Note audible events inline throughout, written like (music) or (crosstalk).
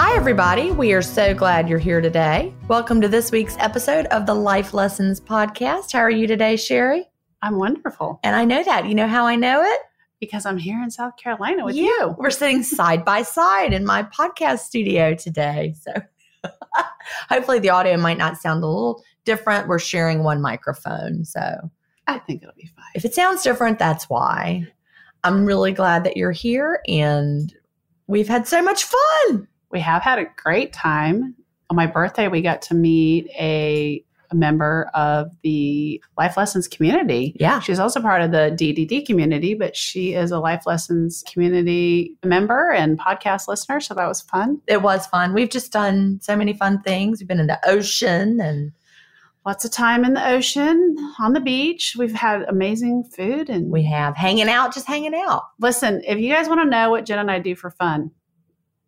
Hi, everybody. We are so glad you're here today. Welcome to this week's episode of the Life Lessons Podcast. How are you today, Sheri? I'm wonderful. And I know that. You know how I know it? Because I'm here in South Carolina with Yeah. you. We're sitting side by side in my podcast studio today. So (laughs) hopefully the audio might not sound a little different. We're sharing one microphone. So I think it'll be fine. if it sounds different, that's why. I'm really glad that you're here and we've had so much fun. We have had a great time. On my birthday, we got to meet a, a member of the Life Lessons community. Yeah. She's also part of the DDD community, but she is a Life Lessons community member and podcast listener. So that was fun. It was fun. We've just done so many fun things. We've been in the ocean and Lots of time in the ocean, on the beach. We've had amazing food. And we have hanging out, just hanging out. listen, if you guys want to know what Gin and I do for fun,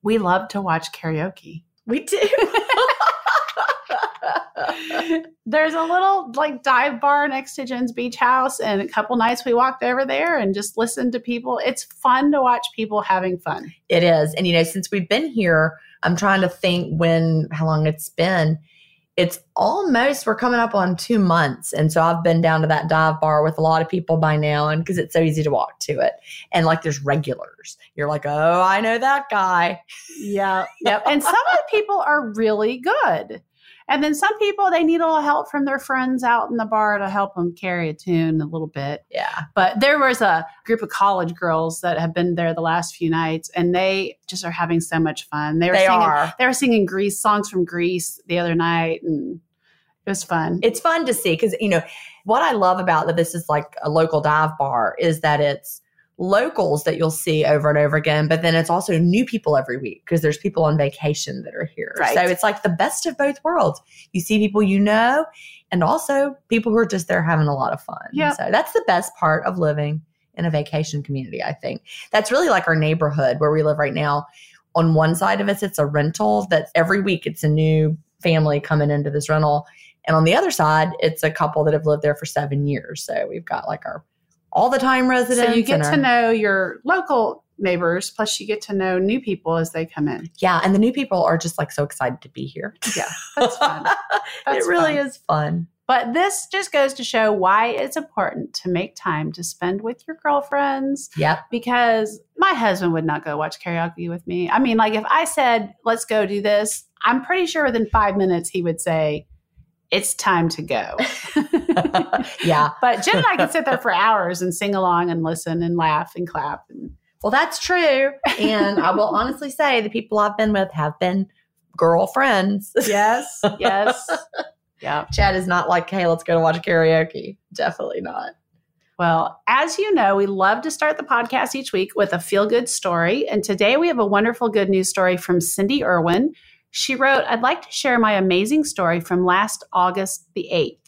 we love to watch karaoke. We do. (laughs) There's a little like dive bar next to Gin's beach house, and a couple nights we walked over there and just listened to people. It's fun to watch people having fun. It is. And, you know, since we've been here, I'm trying to think when, how long it's been. It's almost, we're coming up on two months. And so I've been down to that dive bar with a lot of people by now. And because it's so easy to walk to it. And like there's regulars. You're like, oh, I know that guy. Yeah. Yep. (laughs) And some of the people are really good. And then some people, they need a little help from their friends out in the bar to help them carry a tune a little bit. Yeah. But there was a group of college girls that have been there the last few nights, and they just are having so much fun. They were They singing, are. They were singing Grease songs from Grease the other night, and it was fun. It's fun to see because, you know, what I love about that this is like a local dive bar is that it's locals that you'll see over and over again, but then it's also new people every week because there's people on vacation that are here. Right. So it's like the best of both worlds. You see people you know, and also people who are just there having a lot of fun. Yeah. So that's the best part of living in a vacation community, I think. That's really like our neighborhood where we live right now. On one side of us, it's a rental that every week it's a new family coming into this rental. And on the other side, it's a couple that have lived there for seven years. So we've got like our all the time residents. so you get to know your local neighbors, plus you get to know new people as they come in. Yeah. And the new people are just like so excited to be here. (laughs) Yeah, that's fun. (laughs) That's it really fun. is fun. But this just goes to show why it's important to make time to spend with your girlfriends Yep. because my husband would not go watch karaoke with me. I mean, like if I said, let's go do this, I'm pretty sure within five minutes he would say, it's time to go. (laughs) (laughs) yeah. (laughs) but Gin and I could sit there for hours and sing along and listen and laugh and clap. And Well, that's true. And I will honestly say the people I've been with have been girlfriends. yes, yes. (laughs) Yeah. Chad is not like, hey, let's go to watch karaoke. Definitely not. Well, as you know, we love to start the podcast each week with a feel good story. And today we have a wonderful good news story from Cindy Irwin. She wrote, I'd like to share my amazing story from last August the 8th.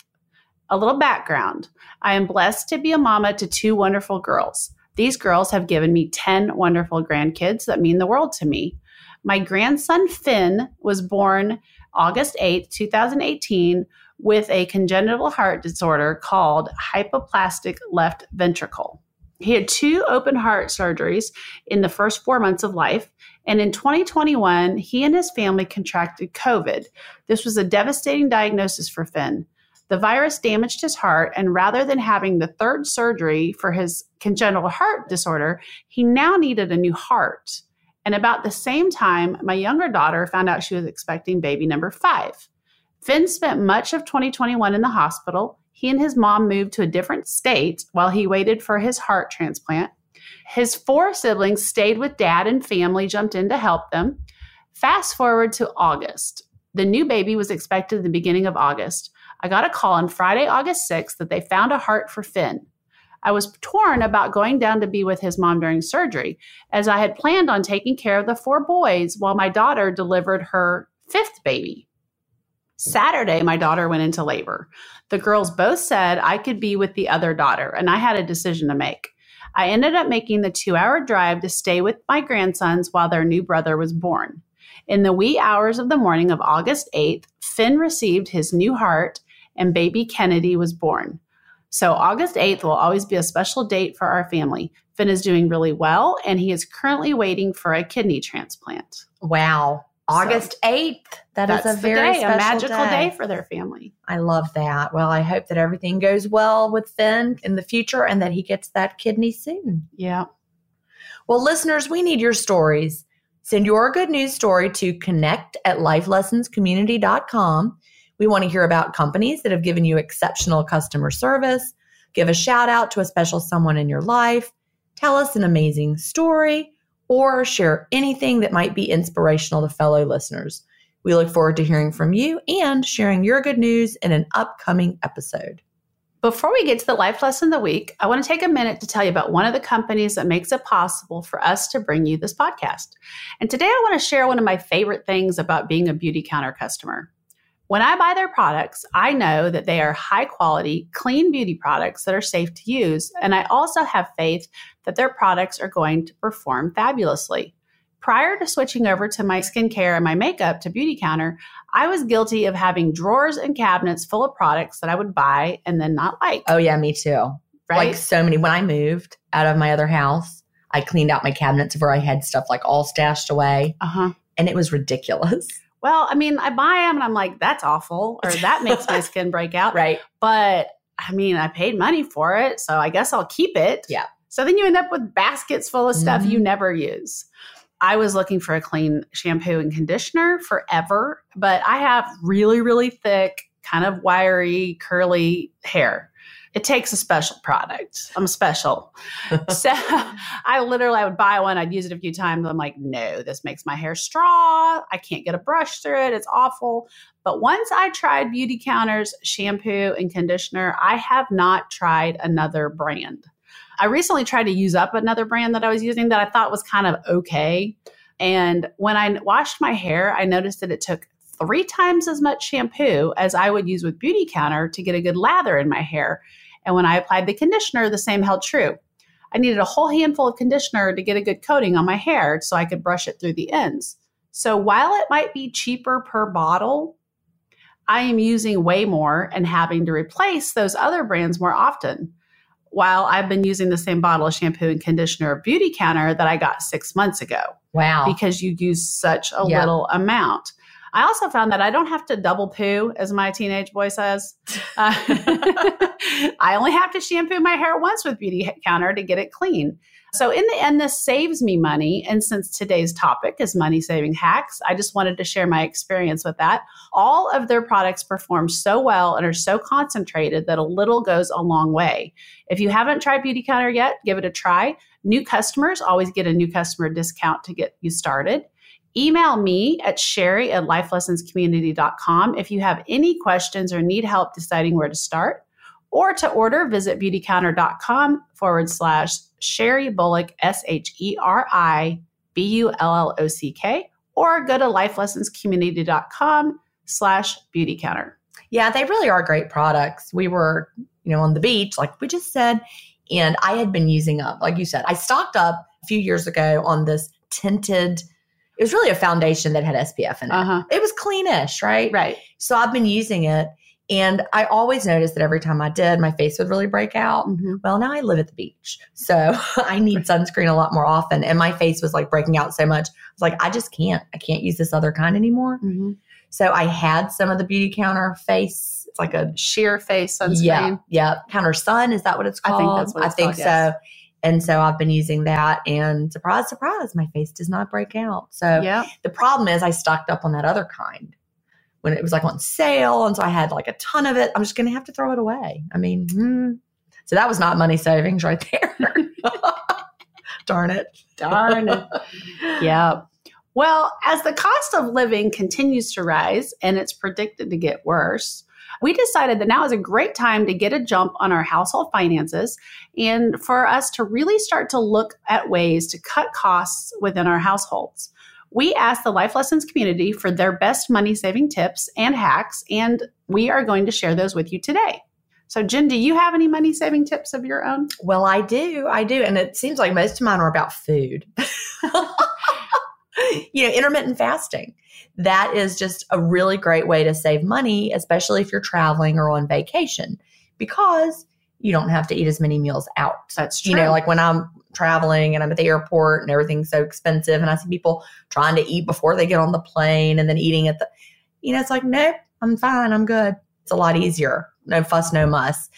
A little background I am blessed to be a mama to two wonderful girls. These girls have given me 10 wonderful grandkids that mean the world to me. My grandson Finn was born August 8th, 2018, with a congenital heart disorder called hypoplastic left ventricle. He had two open heart surgeries in the first four months of life. And in 2021, he and his family contracted COVID. This was a devastating diagnosis for Finn. The virus damaged his heart, and rather than having the third surgery for his congenital heart disorder, he now needed a new heart. And about the same time, my younger daughter found out she was expecting baby number five. Finn spent much of 2021 in the hospital. He and his mom moved to a different state while he waited for his heart transplant. His four siblings stayed with dad and family jumped in to help them. Fast forward to August. The new baby was expected the beginning of August. I got a call on Friday, August 6th that they found a heart for Finn. I was torn about going down to be with his mom during surgery, as I had planned on taking care of the four boys while my daughter delivered her fifth baby. Saturday, my daughter went into labor. The girls both said I could be with the other daughter, and I had a decision to make. I ended up making the two hour drive to stay with my grandsons while their new brother was born. In the wee hours of the morning of August 8th, Finn received his new heart and baby Kennedy was born. So, August 8th will always be a special date for our family. Finn is doing really well, and he is currently waiting for a kidney transplant. Wow. August 8th. That is a very day, a magical day. day for their family. I love that. Well, I hope that everything goes well with Finn in the future and that he gets that kidney soon. Yeah. Well, listeners, we need your stories. Send your good news story to connect at lifelessonscommunity.com. We want to hear about companies that have given you exceptional customer service. Give a shout out to a special someone in your life. Tell us an amazing story or share anything that might be inspirational to fellow listeners. We look forward to hearing from you and sharing your good news in an upcoming episode. Before we get to the life lesson of the week, I want to take a minute to tell you about one of the companies that makes it possible for us to bring you this podcast. And today I want to share one of my favorite things about being a beauty counter customer. When I buy their products, I know that they are high quality, clean beauty products that are safe to use. And I also have faith that their products are going to perform fabulously. Prior to switching over to my skincare and my makeup to Beauty Counter, I was guilty of having drawers and cabinets full of products that I would buy and then not like. Oh, yeah, me too. right? Like so many. When I moved out of my other house, I cleaned out my cabinets where I had stuff like all stashed away, uh huh. and it was ridiculous. Well, I mean, I buy them and I'm like, that's awful, or (laughs) that makes my skin break out. Right. But I mean, I paid money for it, so I guess I'll keep it. Yeah. So then you end up with baskets full of stuff you Mhm. never use. I was looking for a clean shampoo and conditioner forever, but I have really, really thick, kind of wiry, curly hair. It takes a special product. I'm special. (laughs) so I literally I would buy one, I'd use it a few times. I'm like, no, this makes my hair straw. I can't get a brush through it. It's awful. But once I tried Beauty Counter's shampoo and conditioner, I have not tried another brand. I recently tried to use up another brand that I was using that I thought was kind of okay. And when I washed my hair, I noticed that it took three times as much shampoo as I would use with Beauty Counter to get a good lather in my hair. And when I applied the conditioner, the same held true. I needed a whole handful of conditioner to get a good coating on my hair so I could brush it through the ends. So while it might be cheaper per bottle, I am using way more and having to replace those other brands more often. While I've been using the same bottle of shampoo and conditioner Beauty Counter that I got six months ago Wow. because you use such a Yeah. little amount. I also found that I don't have to double poo, as my teenage boy says. Uh, (laughs) I only have to shampoo my hair once with Beauty Counter to get it clean. So, in the end, this saves me money. And since today's topic is money saving hacks, I just wanted to share my experience with that. All of their products perform so well and are so concentrated that a little goes a long way. If you haven't tried Beauty Counter yet, give it a try. New customers always get a new customer discount to get you started. Email me at sheri at lifelessonscommunity.com if you have any questions or need help deciding where to start. Or to order, visit beautycounter.com forward slash Sheri Bullock, S H E R I B U L L O C K, or go to lifelessonscommunity.com slash beautycounter. Yeah, they really are great products. We were, you know, on the beach, like we just said, and I had been using up, like you said, I stocked up a few years ago on this tinted, it was really a foundation that had SPF in it. Uh huh. It was cleanish, right? Right. So I've been using it. And I always noticed that every time I did, my face would really break out. Mhm. Well, now I live at the beach. So (laughs) I need sunscreen a lot more often. And my face was like breaking out so much. I was like, I just can't. I can't use this other kind anymore. Mhm. So I had some of the beauty counter face. It's like a Sheer face sunscreen. yeah, yeah. Countersun, is that what it's called? I think that's what it's I think called, so. yes. And so I've been using that and surprise, surprise, my face does not break out. So Yeah. the problem is I stocked up on that other kind. when it was like on sale. And so I had like a ton of it. I'm just going to have to throw it away. I mean, hmm. so that was not money savings right there. (laughs) Darn it. Darn it. (laughs) yeah. Well, as the cost of living continues to rise and it's predicted to get worse, we decided that now is a great time to get a jump on our household finances and for us to really start to look at ways to cut costs within our households. We asked the Life Lessons community for their best money saving tips and hacks, and we are going to share those with you today. So, Gin, do you have any money saving tips of your own? Well, I do. I do. And it seems like most of mine are about food. (laughs) (laughs) you know, intermittent fasting. That is just a really great way to save money, especially if you're traveling or on vacation, because you don't have to eat as many meals out. That's true. You know, like when I'm traveling and I'm at the airport and everything's so expensive, and I see people trying to eat before they get on the plane and then eating at the, you know, it's like, nope, I'm fine, I'm good. It's a lot easier. No fuss, no muss.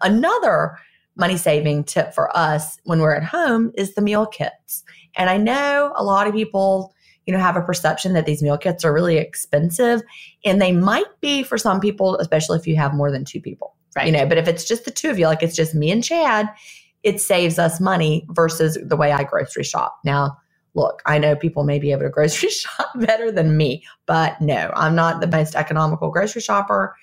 Another money saving tip for us when we're at home is the meal kits. And I know a lot of people, you know, have a perception that these meal kits are really expensive, and they might be for some people, especially if you have more than two people. Right. You know, but if it's just the two of you, like it's just me and Chad, it saves us money versus the way I grocery shop. Now, look, I know people may be able to grocery (laughs) shop better than me, but no, I'm not the most economical grocery shopper.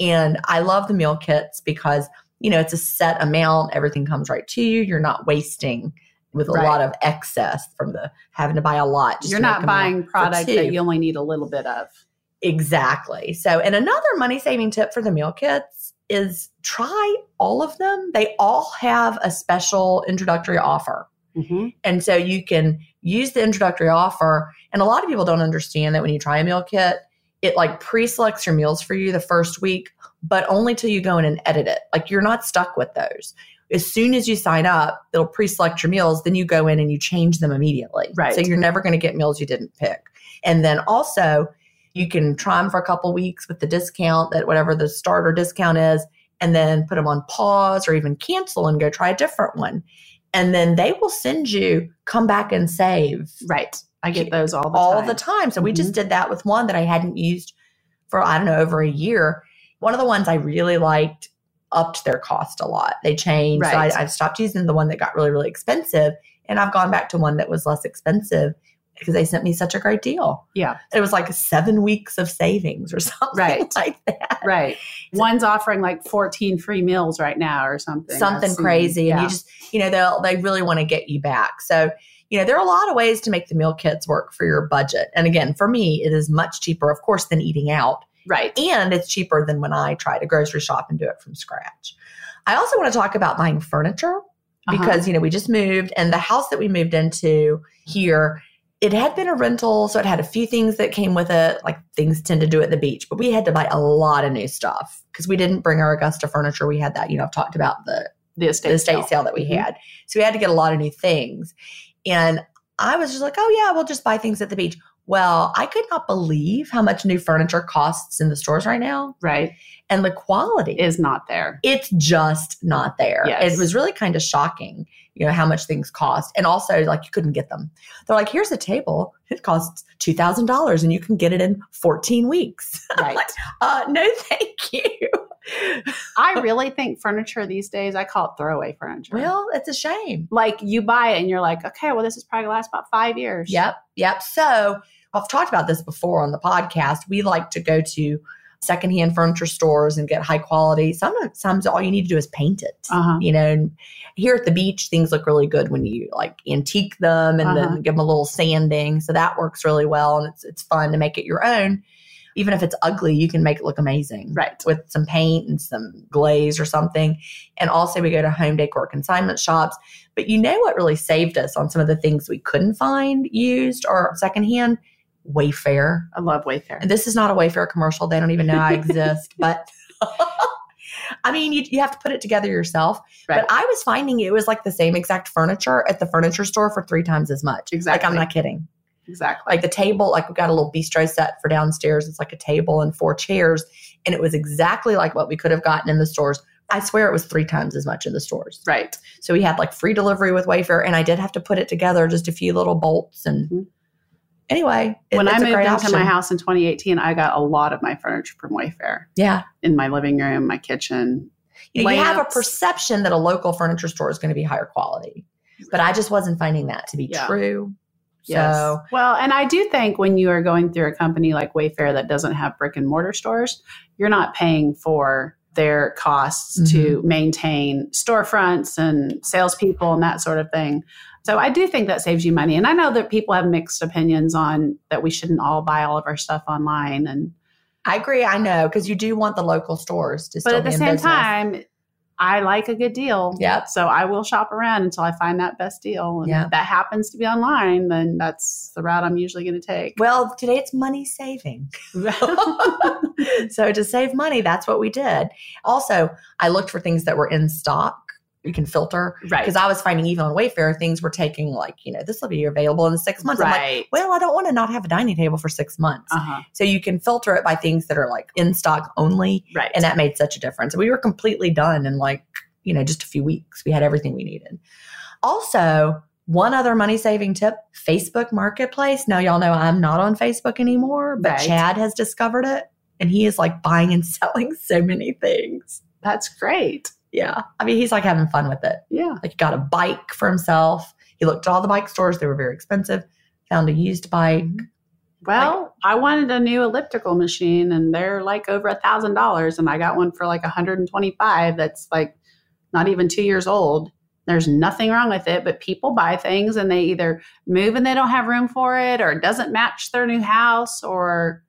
And I love the meal kits because, you know, it's a set amount, everything comes right to you. You're not wasting with a Right. lot of excess from the having to buy a lot. just You're not buying product that you only need a little bit of. Exactly. So, and another money saving tip for the meal kits is try all of them. They all have a special introductory offer. Mm-hmm. And so you can use the introductory offer. And a lot of people don't understand that when you try a meal kit, it like pre selects your meals for you the first week, but only till you go in and edit it. Like you're not stuck with those. As soon as you sign up, it'll pre select your meals. Then you go in and you change them immediately. Right. So you're never going to get meals you didn't pick. And then also, you can try them for a couple weeks with the discount that whatever the starter discount is, and then put them on pause or even cancel and go try a different one. And then they will send you come back and save Right. I get those all the all time. the time. So we just mm-hmm. did that with one that I hadn't used for I don't know over a year. One of the ones I really liked upped their cost a lot. They changed. So I, I've stopped using the one that got really really expensive, and I've gone back to one that was less expensive because they sent me such a great deal. Yeah. It was like seven weeks of savings or (laughs) something Right. like that. Right. One's offering like 14 free meals right now or something. something crazy and you just you know they'll they really want to get you back so you know there are a lot of ways to make the meal kits work for your budget and again for me it is much cheaper of course than eating out right. and it's cheaper than when i try to grocery shop and do it from scratch i also want to talk about buying furniture Uh-huh. because you know we just moved and the house that we moved into here it had been a rental so it had a few things that came with it like things tend to do at the beach but we had to buy a lot of new stuff because we didn't bring our augusta furniture we had that you know i've talked about the the estate, the estate sale. sale that we Mhm. had. So we had to get a lot of new things. And I was just like, oh, yeah, we'll just buy things at the beach. Well, I could not believe how much new furniture costs in the stores right now Right. and the quality. Is not there. it's just not there. Yes. It was really kind of shocking, you know, how much things cost. And also, like, you couldn't get them. They're like, here's a table. It costs $2,000 and you can get it in 14 weeks. (laughs) Right. uh, no, thank you. I (laughs) really think furniture these days, I call it throwaway furniture. well, it's a shame. like you buy it and you're like, okay, well, this is probably gonna last about five years. Yep. Yep. So I've talked about this before on the podcast. We like to go to secondhand furniture stores and get high quality. Sometimes all you need to do is paint it. Uh huh. You know, and here at the beach, things look really good when you like antique them and Uh-huh. then give them a little sanding. So that works really well, and it's it's fun to make it your own. Even if it's ugly, you can make it look amazing Right. with some paint and some glaze or something. And also, we go to home decor consignment shops. But you know what really saved us on some of the things we couldn't find used or secondhand? Wayfair. I love Wayfair. And this is not a Wayfair commercial. They don't even know I (laughs) exist. but (laughs) I mean, you, you have to put it together yourself. Right. But I was finding it was like the same exact furniture at the furniture store for three times as much. Exactly. Like, I'm not kidding. Exactly. Like the table, like we got a little bistro set for downstairs. It's like a table and four chairs. And it was exactly like what we could have gotten in the stores. I swear it was three times as much in the stores. right. So we had like free delivery with Wayfair, and I did have to put it together, just a few little bolts and Mhm. anyway, it- when I moved into my house in 2018, I got a lot of my furniture from Wayfair yeah, in my living room, my kitchen. you, know, you have a perception that a local furniture store is going to be higher quality, but I just wasn't finding that to be Yeah. true. Yes. So well, and I do think when you are going through a company like Wayfair that doesn't have brick and mortar stores, you're not paying for their costs to Mm-hmm. maintain storefronts and salespeople and that sort of thing. So I do think that saves you money. And I know that people have mixed opinions on that we shouldn't all buy all of our stuff online and I agree. I know because you do want the local stores to but still at the be in same business. time I like a good deal. Yep. So I will shop around until I find that best deal. And Yeah. if that happens to be online, then that's the route I'm usually going to take. Well, today it's money saving. (laughs) (laughs) so to save money, that's what we did. Also, I looked for things that were in stock. You can filter right. because I was finding even on Wayfair things were taking like you know this will be available in six months. I'm like, Right. well, I don't want to not have a dining table for six months. uh-huh. So you can filter it by things that are like in stock only, Right. and that made such a difference. We were completely done in like you know just a few weeks. We had everything we needed. Also, one other money saving tip: Facebook Marketplace. Now y'all know I'm not on Facebook anymore, but Right. Chad has discovered it, and he is like buying and (laughs) selling so many things. That's great. Yeah, I mean he's like having fun with it. Yeah. Like he got a bike for himself. He looked at all the bike stores; they were very expensive. Found a used bike. Mm-hmm. Well, I wanted a new elliptical machine and they're like over a thousand dollars and I got one for like 125 that's like not even two years old. There's nothing wrong with it, but people buy things and they either move and they don't have room for it or it doesn't match their new house or,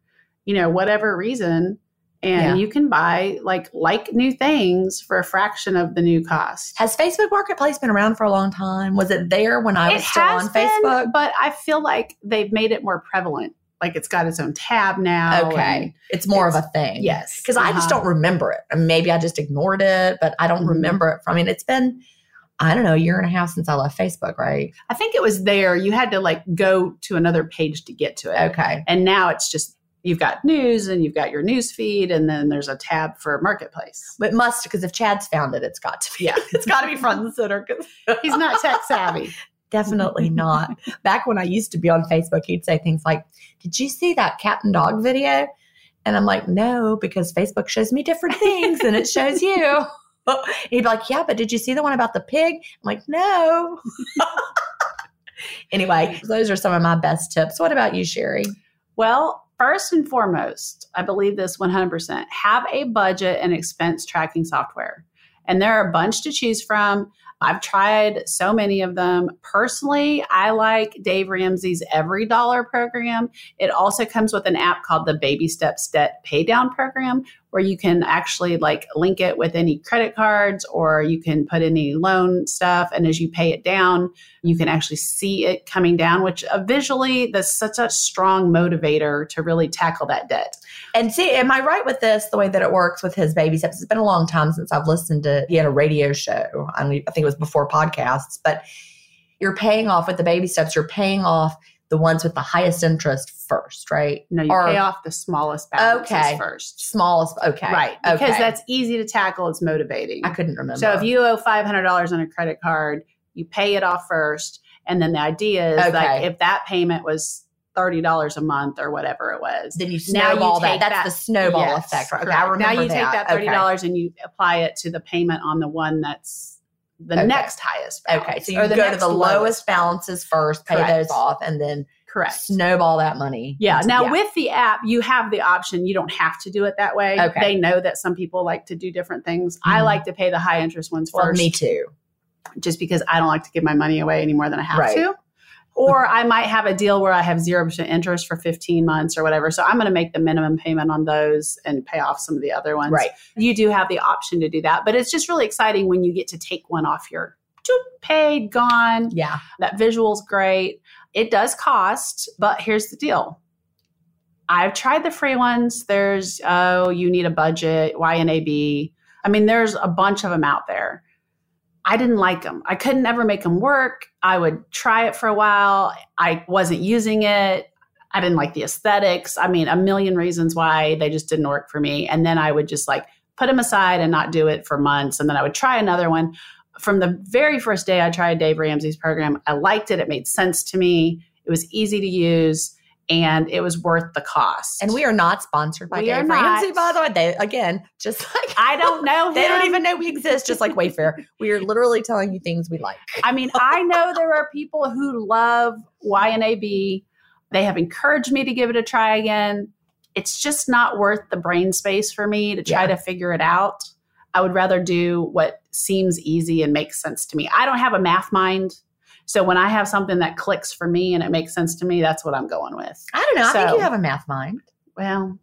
you know, whatever reason. And Yeah. you can buy like like new things for a fraction of the new cost. Has Facebook Marketplace been around for a long time? Was it there when I was still on been, Facebook? but I feel like they've made it more prevalent. Like it's got its own tab now. Okay. It's more of a thing. yes, Because I just Uh-huh. don't remember it. And maybe I just ignored it, but I don't Mhm. remember it from I mean, it's been, I don't know, a year and a half since I left Facebook, right? I think it was there. You had to like go to another page to get to it. Okay. And now it's just you've got news and you've got your news feed and then there's a tab for marketplace. But it must, because if Chad's found it, it's got to be. Yeah. (laughs) it's got to be front and center because (laughs) He's not tech savvy. (laughs) Definitely not. Back when I used to be on Facebook, he'd say things like, Did you see that cat and dog video? And I'm like, No, because Facebook shows me different things and it shows you. He'd be like, Yeah, but did you see the one about the pig? I'm like, No. anyway, those are some of my best tips. What about you, Sheri? Well, first and foremost, I believe this 100% have a budget and expense tracking software. And there are a bunch to choose from. I've tried so many of them. Personally, I like Dave Ramsey's Every Dollar program. It also comes with an app called the Baby Steps Debt Paydown Program, where you can actually like link it with any credit cards or you can put any loan stuff. And as you pay it down, you can actually see it coming down, which uh, visually, that's such a strong motivator to really tackle that debt. And see, am I right with this? The way that it works with his baby steps. It's been a long time since I've listened to. He had a radio show. I, mean, I think it was before podcasts, but you're paying off with the baby steps. You're paying off the ones with the highest interest first, right? No, you Or- pay off the smallest balances Okay. first. Smallest. Okay, Right. Because okay. that's easy to tackle. It's motivating. I couldn't remember. So if you owe $500 on a credit card, you pay it off first. And then the idea is Okay. like if that payment was $30 a month or whatever it was. then you Now you snowball that. That's that- the snowball Yes, effect, right? Okay. I remember now you take that $30 and you apply it to the payment on the one that's the Okay. next highest. Balance, Okay, so you or you go to the lowest balances first, pay Correct. those off, and then Correct. snowball that money. Yeah. into- Now with the app, you have the option. You don't have to do it that way. Okay. They know that some people like to do different things. I Mhm. like to pay the high interest ones well, first, me too. just because I don't like to give my money away any more than I have Right. to. Or I might have a deal where I have zero percent interest for 15 months or whatever. So I'm going to make the minimum payment on those and pay off some of the other ones. Right. You do have the option to do that, but it's just really exciting when you get to take one off your paid, gone. Yeah. That visual's great. It does cost, but here's the deal. I've tried the free ones. There's, oh, you need a budget, YNAB. I mean, there's a bunch of them out there. I didn't like them. I couldn't ever make them work. I would try it for a while. I wasn't using it. I didn't like the aesthetics. I mean, a million reasons why they just didn't work for me. And then I would just like put them aside and not do it for months. And then I would try another one. From the very first day I tried Dave Ramsey's program, I liked it. It made sense to me. It was easy to use. And it was worth the cost. And we are not sponsored by We Dave are not. Ramsey, by the way. They again, just like I don't (laughs) know they don't even know we exist, just like Wayfair. (laughs) we are literally telling you things we like. I mean, I know there are people who love YNAB. They have encouraged me to give it a try again. It's just not worth the brain space for me to try Yeah. to figure it out. I would rather do what seems easy and makes sense to me. I don't have a math mind. So when I have something that clicks for me and it makes sense to me, that's what I'm going with. I don't know. I think you have a math mind. Well,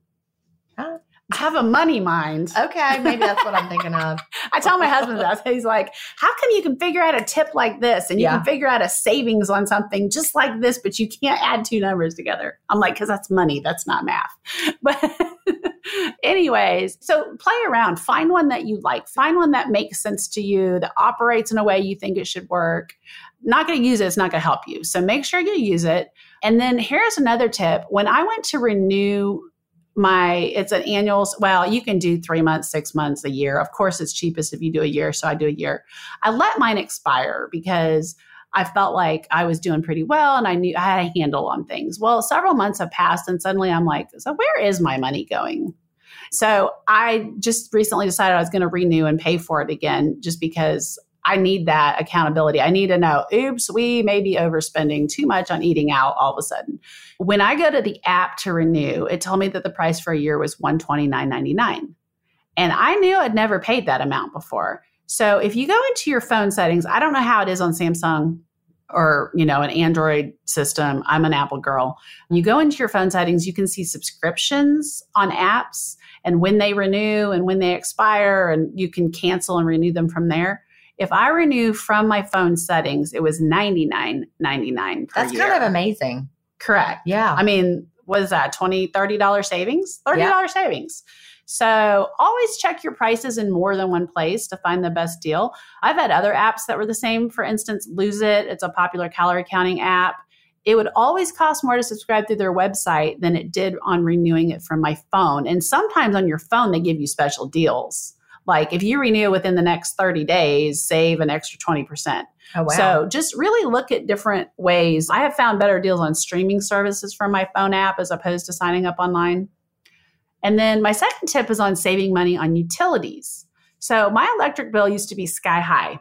Huh? I have a money mind. Okay, maybe that's what I'm (laughs) thinking of. I tell my husband that. He's like, How come you can figure out a tip like this and you Yeah. can figure out a savings on something just like this, but you can't add two numbers together? I'm like, Because that's money. That's not math. (laughs) But, (laughs) anyways, so play around. Find one that you like. Find one that makes sense to you, that operates in a way you think it should work. Not going to use it, it's not going to help you. So make sure you use it. And then here's another tip. When I went to renew my it's an annual well you can do three months six months a year of course it's cheapest if you do a year so i do a year i let mine expire because i felt like i was doing pretty well and i knew i had a handle on things well several months have passed and suddenly i'm like so where is my money going so i just recently decided i was going to renew and pay for it again just because I need that accountability. I need to know, oops, we may be overspending too much on eating out all of a sudden. When I go to the app to renew, it told me that the price for a year was $129.99. And I knew I'd never paid that amount before. So if you go into your phone settings, I don't know how it is on Samsung or, you know, an Android system. I'm an Apple girl. You go into your phone settings, you can see subscriptions on apps and when they renew and when they expire and you can cancel and renew them from there. If I renew from my phone settings, it was $99.99 That's year. kind of amazing. correct. Yeah. I mean, what is that? 20 $30 savings? $30 savings. So always check your prices in more than one place to find the best deal. I've had other apps that were the same. For instance, Lose It, it's a popular calorie counting app. It would always cost more to subscribe through their website than it did on renewing it from my phone. And sometimes on your phone, they give you special deals. Like if you renew within the next 30 days, save an extra 20%. oh wow. So just really look at different ways. I have found better deals on streaming services from my phone app as opposed to signing up online. And then my second tip is on saving money on utilities. So my electric bill used to be sky high.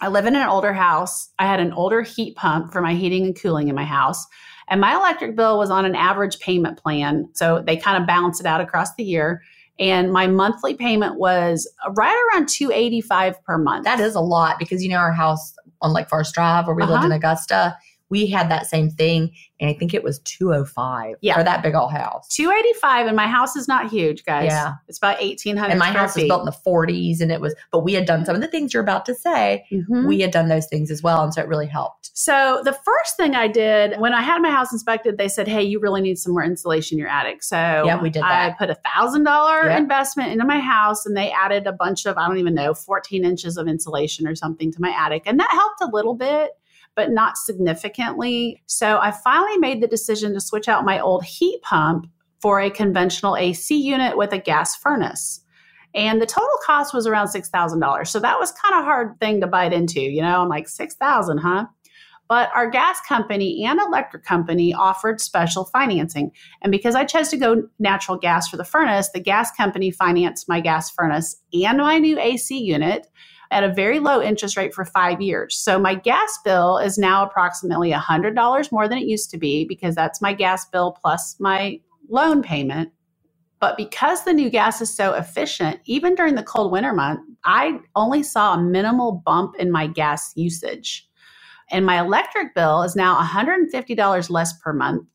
I live in an older house. I had an older heat pump for my heating and cooling in my house. And my electric bill was on an average payment plan. So they kind of balance it out across the year. And my monthly payment was right around 285 per month. that is a lot because you know our house on Lake Forest Drive where we lived Uh-huh. in Augusta, we had that same thing, and I think it was two oh five Yeah. for that big old house. 285 and my house is not huge guys Yeah. it's about 1800 And my house was built in the 40s, and it was, but we had done some of the things you're about to say. Mhm. We had done those things as well, and so it really helped. so the first thing i did when i had my house inspected they said hey you really need some more insulation in your attic so Yeah, we did that. i put a thousand dollar Yeah. investment into my house and they added a bunch of i don't even know 14 inches of insulation or something to my attic and that helped a little bit but not significantly so i finally made the decision to switch out my old heat pump for a conventional ac unit with a gas furnace And the total cost was around $6,000. So that was kind of hard thing to bite into. You know, I'm like, 6000 huh? But our gas company and electric company offered special financing. And because I chose to go natural gas for the furnace, the gas company financed my gas furnace and my new AC unit at a very low interest rate for five years. So my gas bill is now approximately $100 more than it used to be because that's my gas bill plus my loan payment. But because the new gas is so efficient, even during the cold winter month, I only saw a minimal bump in my gas usage. And my electric bill is now $150 less per month.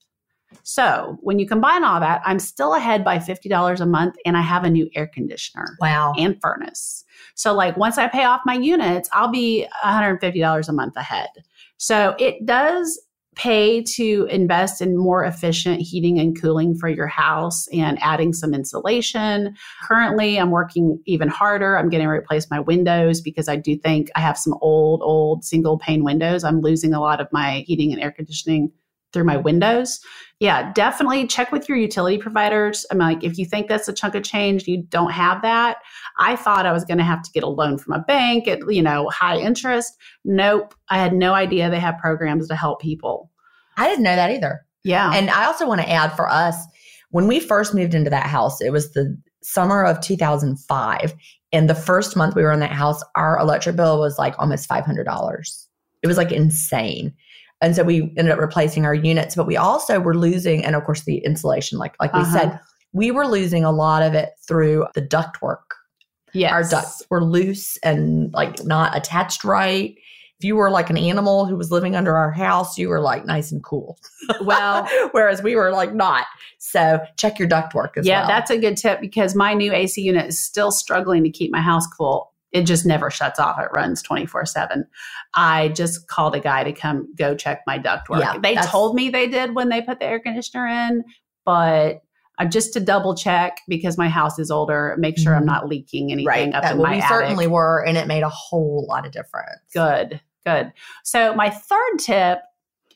So when you combine all that, I'm still ahead by $50 a month and I have a new air conditioner Wow. and furnace. So like once I pay off my units, I'll be $150 a month ahead. So it does pay to invest in more efficient heating and cooling for your house and adding some insulation. Currently, I'm working even harder. I'm getting to replace my windows because I do think I have some old, old single pane windows. I'm losing a lot of my heating and air conditioning through my windows. Yeah, definitely check with your utility providers. I'm like, if you think that's a chunk of change, you don't have that. I thought I was going to have to get a loan from a bank at, you know, high interest. Nope. I had no idea they have programs to help people. I didn't know that either. Yeah. And I also want to add for us, when we first moved into that house, it was the summer of 2005. And the first month we were in that house, our electric bill was like almost $500. It was like insane. And so we ended up replacing our units, but we also were losing, and of course the insulation, like like we Uh-huh. said, we were losing a lot of it through the ductwork. yes. Our ducts were loose and like not attached right. If you were like an animal who was living under our house, you were like nice and cool. (laughs) Well, whereas we were like not. So check your ductwork as yeah, well. Yeah, that's a good tip because my new AC unit is still struggling to keep my house cool. It just never shuts off. It runs 24 7. I just called a guy to come go check my ductwork. Yeah, they told me they did when they put the air conditioner in, but uh, just to double check because my house is older, make sure I'm Mhm. not leaking anything right. up That- in well, my we attic. certainly were, and it made a whole lot of difference. Good, good. So, my third tip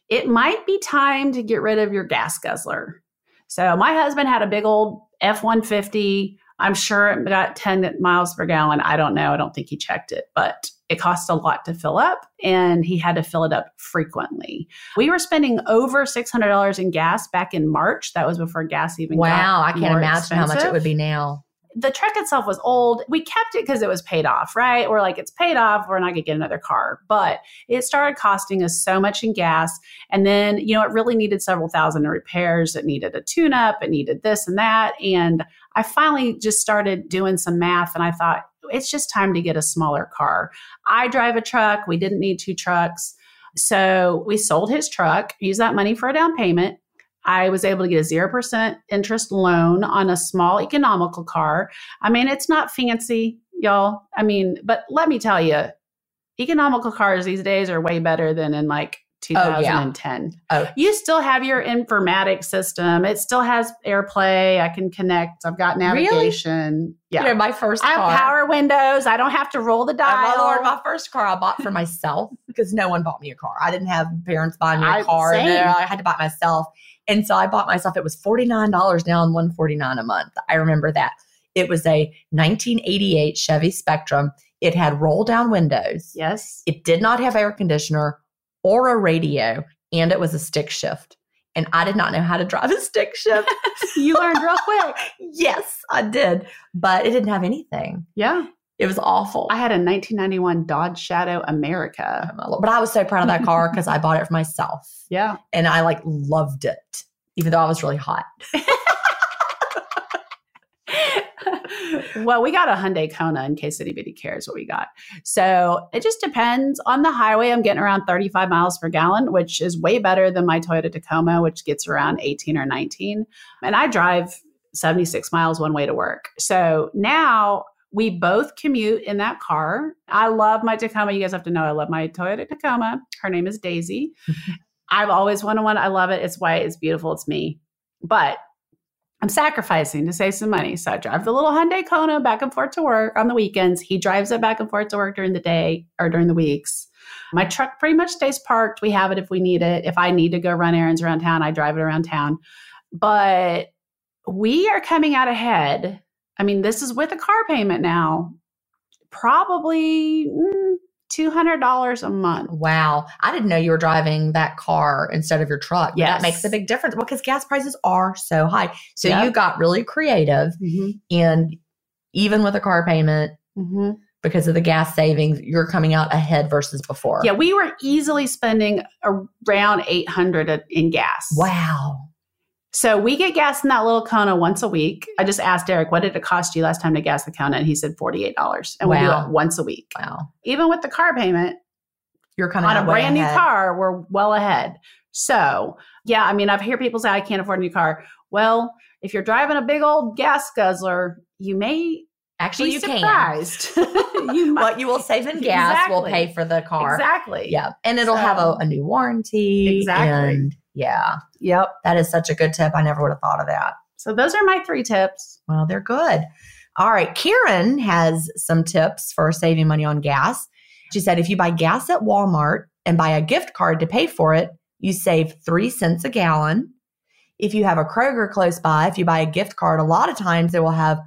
it might be time to get rid of your gas guzzler. So, my husband had a big old F 150. I'm sure it got 10 miles per gallon. I don't know. I don't think he checked it, but it cost a lot to fill up and he had to fill it up frequently. We were spending over $600 in gas back in March. That was before gas even got Wow, I can't imagine how much it would be now. the truck itself was old. We kept it because it was paid off, right? We're like, it's paid off. We're not going to get another car. But it started costing us so much in gas. And then, you know, it really needed several thousand in repairs. It needed a tune up. It needed this and that. And I finally just started doing some math and I thought, it's just time to get a smaller car. I drive a truck. We didn't need two trucks. So we sold his truck, used that money for a down payment. I was able to get a 0% interest loan on a small economical car. I mean, it's not fancy, y'all. I mean, but let me tell you, economical cars these days are way better than in like Oh, yeah. 2010. Oh. You still have your informatics system. It still has AirPlay. I can connect. I've got navigation. Really? Yeah. You know, my first I have car. power windows. I don't have to roll the Oh, dial. my lord, my first car I bought for myself (laughs) because no one bought me a car. I didn't have parents buying me a I- car. same. I had to buy it myself. And so I bought myself, it was $49 down, $149 a month. I remember that. It was a 1988 Chevy Spectrum. It had roll down windows. yes. It did not have air conditioner or a radio, and it was a stick shift. And I did not know how to drive a stick shift. (laughs) You learned real quick. yes, I did, but it didn't have anything. Yeah. It was awful. I had a 1991 Dodge Shadow America. Oh. But I was so proud of that car (laughs) because I bought it for myself Yeah. and I like loved it, even though I was really hot. (laughs) well, we got a Hyundai Kona in case anybody cares what we got. So it just depends. On the highway, I'm getting around 35 miles per gallon, which is way better than my Toyota Tacoma, which gets around 18 or 19. And I drive 76 miles one way to work. So now we both commute in that car. I love my Tacoma. You guys have to know I love my Toyota Tacoma. Her name is Daisy. (laughs) I've always wanted one. I love it. It's white. It's beautiful. It's me. But I'm sacrificing to save some money. So I drive the little Hyundai Kona back and forth to work on the weekends. He drives it back and forth to work during the day or during the weeks. My truck pretty much stays parked. We have it if we need it. If I need to go run errands around town, I drive it around town. But we are coming out ahead. I mean, this is with a car payment now, probably mm, $200 a month. Wow. I didn't know you were driving that car instead of your truck. Yeah. That makes a big difference Well, because gas prices are so high. So Yep. you got really creative and even with a car payment, Mm-hmm. because of the gas savings, you're coming out ahead versus before. Yeah, we were easily spending around 800 in gas. Wow. So we get gas in that little Kona once a week. I just asked Derek, what did it cost you last time to gas the Kona? And he said $48. And we do it once a week. Wow. Even with the car payment You're coming on a brand new car, we're well ahead. So, yeah, I mean, I've heard people say, I can't afford a new car. Well, if you're driving a big old gas guzzler, you may Actually, be you can. surprised. (laughs) you might. (laughs) What you will save in gas will pay for the car. Exactly. Yeah. And it'll have a, a new warranty. Exactly. And yeah, Yep. that is such a good tip. I never would have thought of that. So those are my three tips. Well, they're good. All right. Karen has some tips for saving money on gas. She said if you buy gas at Walmart and buy a gift card to pay for it, you save three cents a gallon. If you have a Kroger close by, if you buy a gift card, a lot of times they will have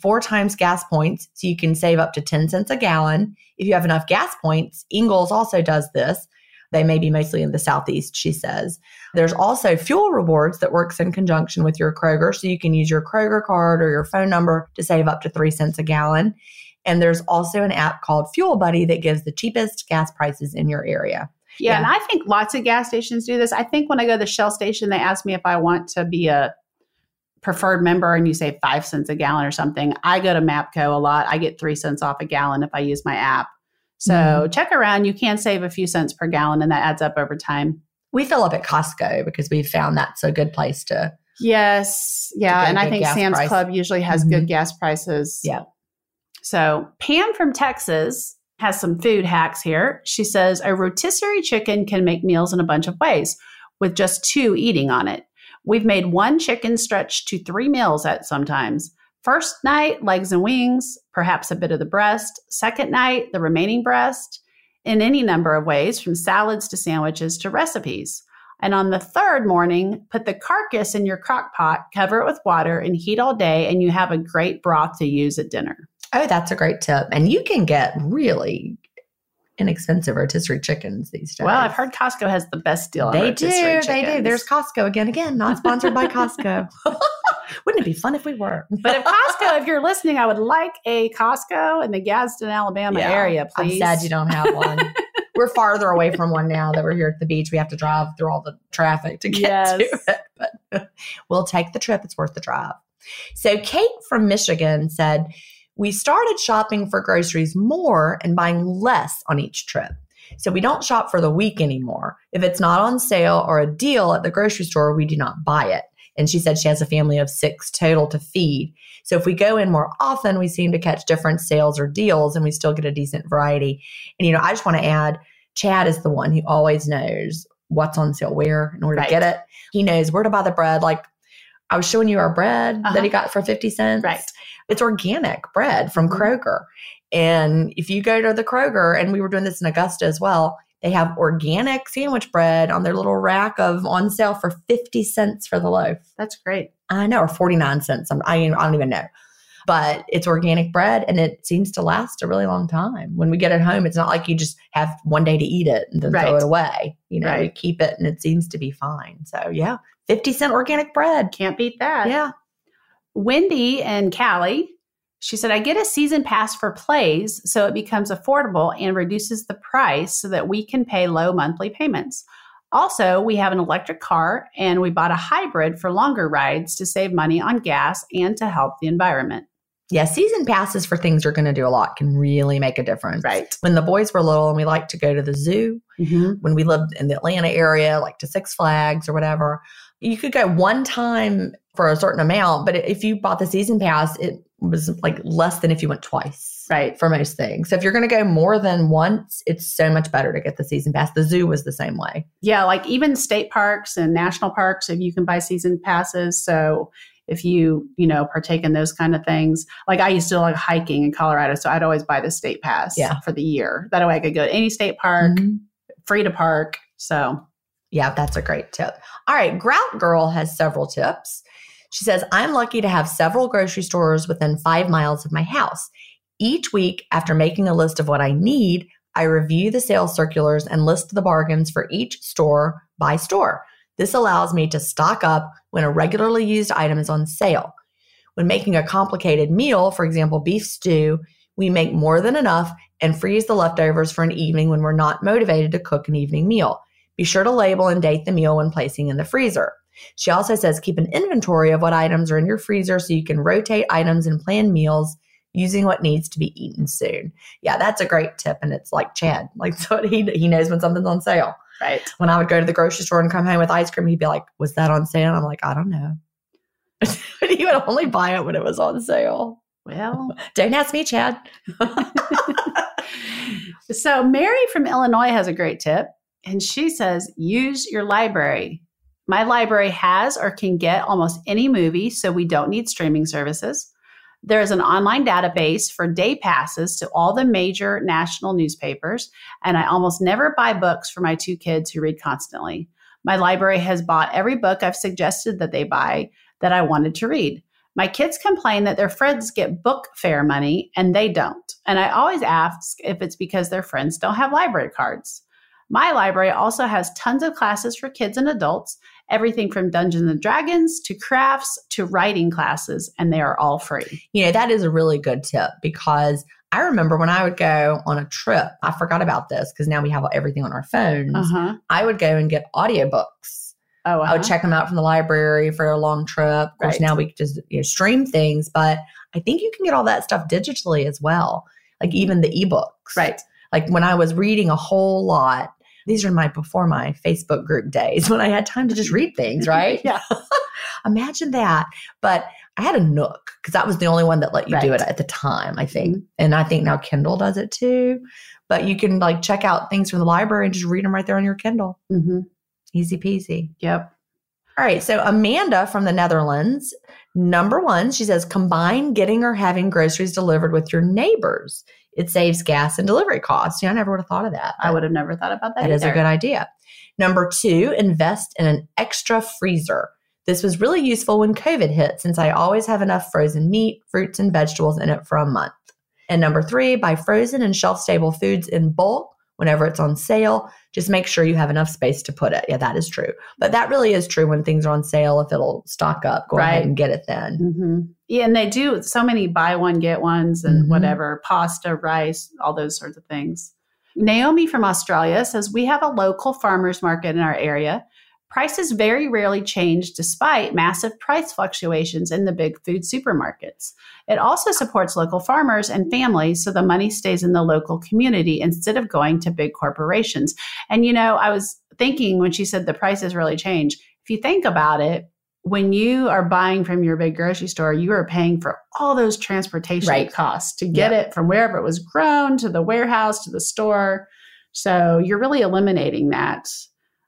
four times gas points, so you can save up to 10 cents a gallon. If you have enough gas points, Ingles also does this. They may be mostly in the Southeast, she says. There's also fuel rewards that works in conjunction with your Kroger. So you can use your Kroger card or your phone number to save up to three cents a gallon. And there's also an app called Fuel Buddy that gives the cheapest gas prices in your area. Yeah, Yeah. and I think lots of gas stations do this. I think when I go to the Shell station, they ask me if I want to be a preferred member and you say five cents a gallon or something. I go to MAPCO a lot. I get three cents off a gallon if I use my app. So Mhm. check around. You can save a few cents per gallon and that adds up over time. We fill up at Costco because we've found that's a good place to. Yes. Yeah. a And I think Sam's price. Club usually has Mhm. good gas prices. Yeah. So Pam from Texas has some food hacks here. She says a rotisserie chicken can make meals in a bunch of ways with just two eating on it. We've made one chicken stretch to three meals at sometimes. First night, legs and wings, perhaps a bit of the breast. Second night, the remaining breast, in any number of ways, from salads to sandwiches to recipes. And on the third morning, put the carcass in your crock pot, cover it with water, and heat all day, and you have a great broth to use at dinner. Oh, that's a great tip. And you can get really inexpensive rotisserie chickens these days. Well, I've heard Costco has the best deal. on They do. rotisserie They do. There's Costco again. Again, not sponsored by Costco. (laughs) Wouldn't it be fun if we were? (laughs) but if Costco, if you're listening, I would like a Costco in the Gadsden, Alabama Yeah. area, please. I'm sad you don't have one. (laughs) we're farther away from one now that we're here at the beach. We have to drive through all the traffic to get Yes. to it. But (laughs) we'll take the trip. It's worth the drive. So Kate from Michigan said, we started shopping for groceries more and buying less on each trip. So we don't shop for the week anymore. If it's not on sale or a deal at the grocery store, we do not buy it. And she said she has a family of six total to feed. So if we go in more often, we seem to catch different sales or deals and we still get a decent variety. And, you know, I just want to add Chad is the one who always knows what's on sale where in order Right. to get it. He knows where to buy the bread. Like I was showing you our bread Uh-huh. that he got for 50 cents. Right. It's organic bread from Mhm. Kroger. And if you go to the Kroger, and we were doing this in Augusta as well, they have organic sandwich bread on their little rack of on sale for 50 cents for the loaf. That's great. I know, or 49 cents. I'm, I, I don't even know. But it's organic bread and it seems to last a really long time. When we get it home, it's not like you just have one day to eat it and then throw it away. You know, Right. keep it and it seems to be fine. So, yeah, 50 cent organic bread. Can't beat that. Yeah. Wendy and Callie, she said, I get a season pass for plays so it becomes affordable and reduces the price so that we can pay low monthly payments. Also, we have an electric car and we bought a hybrid for longer rides to save money on gas and to help the environment. Yeah. Season passes for things you're going to do a lot can really make a difference. Right. When the boys were little and we liked to go to the zoo, Mm-hmm. when we lived in the Atlanta area, like to Six Flags or whatever, you could go one time for a certain amount. But if you bought the season pass, it was like less than if you went twice. Right. For most things. So if you're going to go more than once, it's so much better to get the season pass. The zoo was the same way. Yeah, like even state parks and national parks, if you can buy season passes. So if you, you know, partake in those kind of things, like I used to like hiking in Colorado. So I'd always buy the state pass Yeah. for the year. That way I could go to any state park, Mhm. free to park. So Yeah, that's a great tip. All right, Grout Girl has several tips. She says, I'm lucky to have several grocery stores within five miles of my house. Each week, after making a list of what I need, I review the sales circulars and list the bargains for each store by store. This allows me to stock up when a regularly used item is on sale. When making a complicated meal, for example, beef stew, we make more than enough and freeze the leftovers for an evening when we're not motivated to cook an evening meal. Be sure to label and date the meal when placing in the freezer. She also says keep an inventory of what items are in your freezer so you can rotate items and plan meals using what needs to be eaten soon. Yeah, that's a great tip. And it's like Chad, like (laughs) so he, he knows when something's on sale. right. When I would go to the grocery store and come home with ice cream, he'd be like, Was that on sale? I'm like, I don't know. but (laughs) he would only buy it when it was on sale. Well, (laughs) Don't ask me, Chad. so Mary from Illinois has a great tip, and she says use your library. My library has or can get almost any movie, so we don't need streaming services. There is an online database for day passes to all the major national newspapers, and I almost never buy books for my two kids who read constantly. My library has bought every book I've suggested that they buy that I wanted to read. My kids complain that their friends get book fair money and they don't. And I always ask if it's because their friends don't have library cards. My library also has tons of classes for kids and adults, everything from Dungeons and Dragons to crafts to writing classes, and they are all free. You know, that is a really good tip because I remember when I would go on a trip, I forgot about this because now we have everything on our phones. Uh-huh. I would go and get audiobooks. Oh, I would uh-huh. check them out from the library for a long trip. Of course, Right. now we just you know, stream things, but I think you can get all that stuff digitally as well, like even the ebooks. Right. Like when I was reading a whole lot, these are my before my Facebook group days (laughs) when I had time to just read things, right? (laughs) yeah. (laughs) Imagine that. But I had a Nook because that was the only one that let you do it at the time, I think. And I think now Kindle does it too. But you can like check out things from the library and just read them right there on your Kindle. Mm-hmm. Easy peasy. Yep. All right. So Amanda from the Netherlands, number one, she says combine getting or having groceries delivered with your neighbors. It saves gas and delivery costs. Yeah, I never would have thought of that. I would have never thought about that. That is a good idea. Number two, invest in an extra freezer. This was really useful when COVID hit since I always have enough frozen meat, fruits, and vegetables in it for a month. And number three, buy frozen and shelf stable foods in bulk whenever it's on sale. Just make sure you have enough space to put it. Yeah, that is true. But that really is true when things are on sale. If it'll stock up, go Right. ahead and get it then. hmm Yeah, and they do so many buy one get ones and Mhm. whatever pasta, rice, all those sorts of things. Naomi from Australia says we have a local farmers market in our area. Prices very rarely change despite massive price fluctuations in the big food supermarkets. It also supports local farmers and families so the money stays in the local community instead of going to big corporations. And you know, I was thinking when she said the prices really change, if you think about it, when you are buying from your big grocery store, you are paying for all those transportation Right. costs to get it from wherever it was grown to the warehouse to the store. So you're really eliminating that.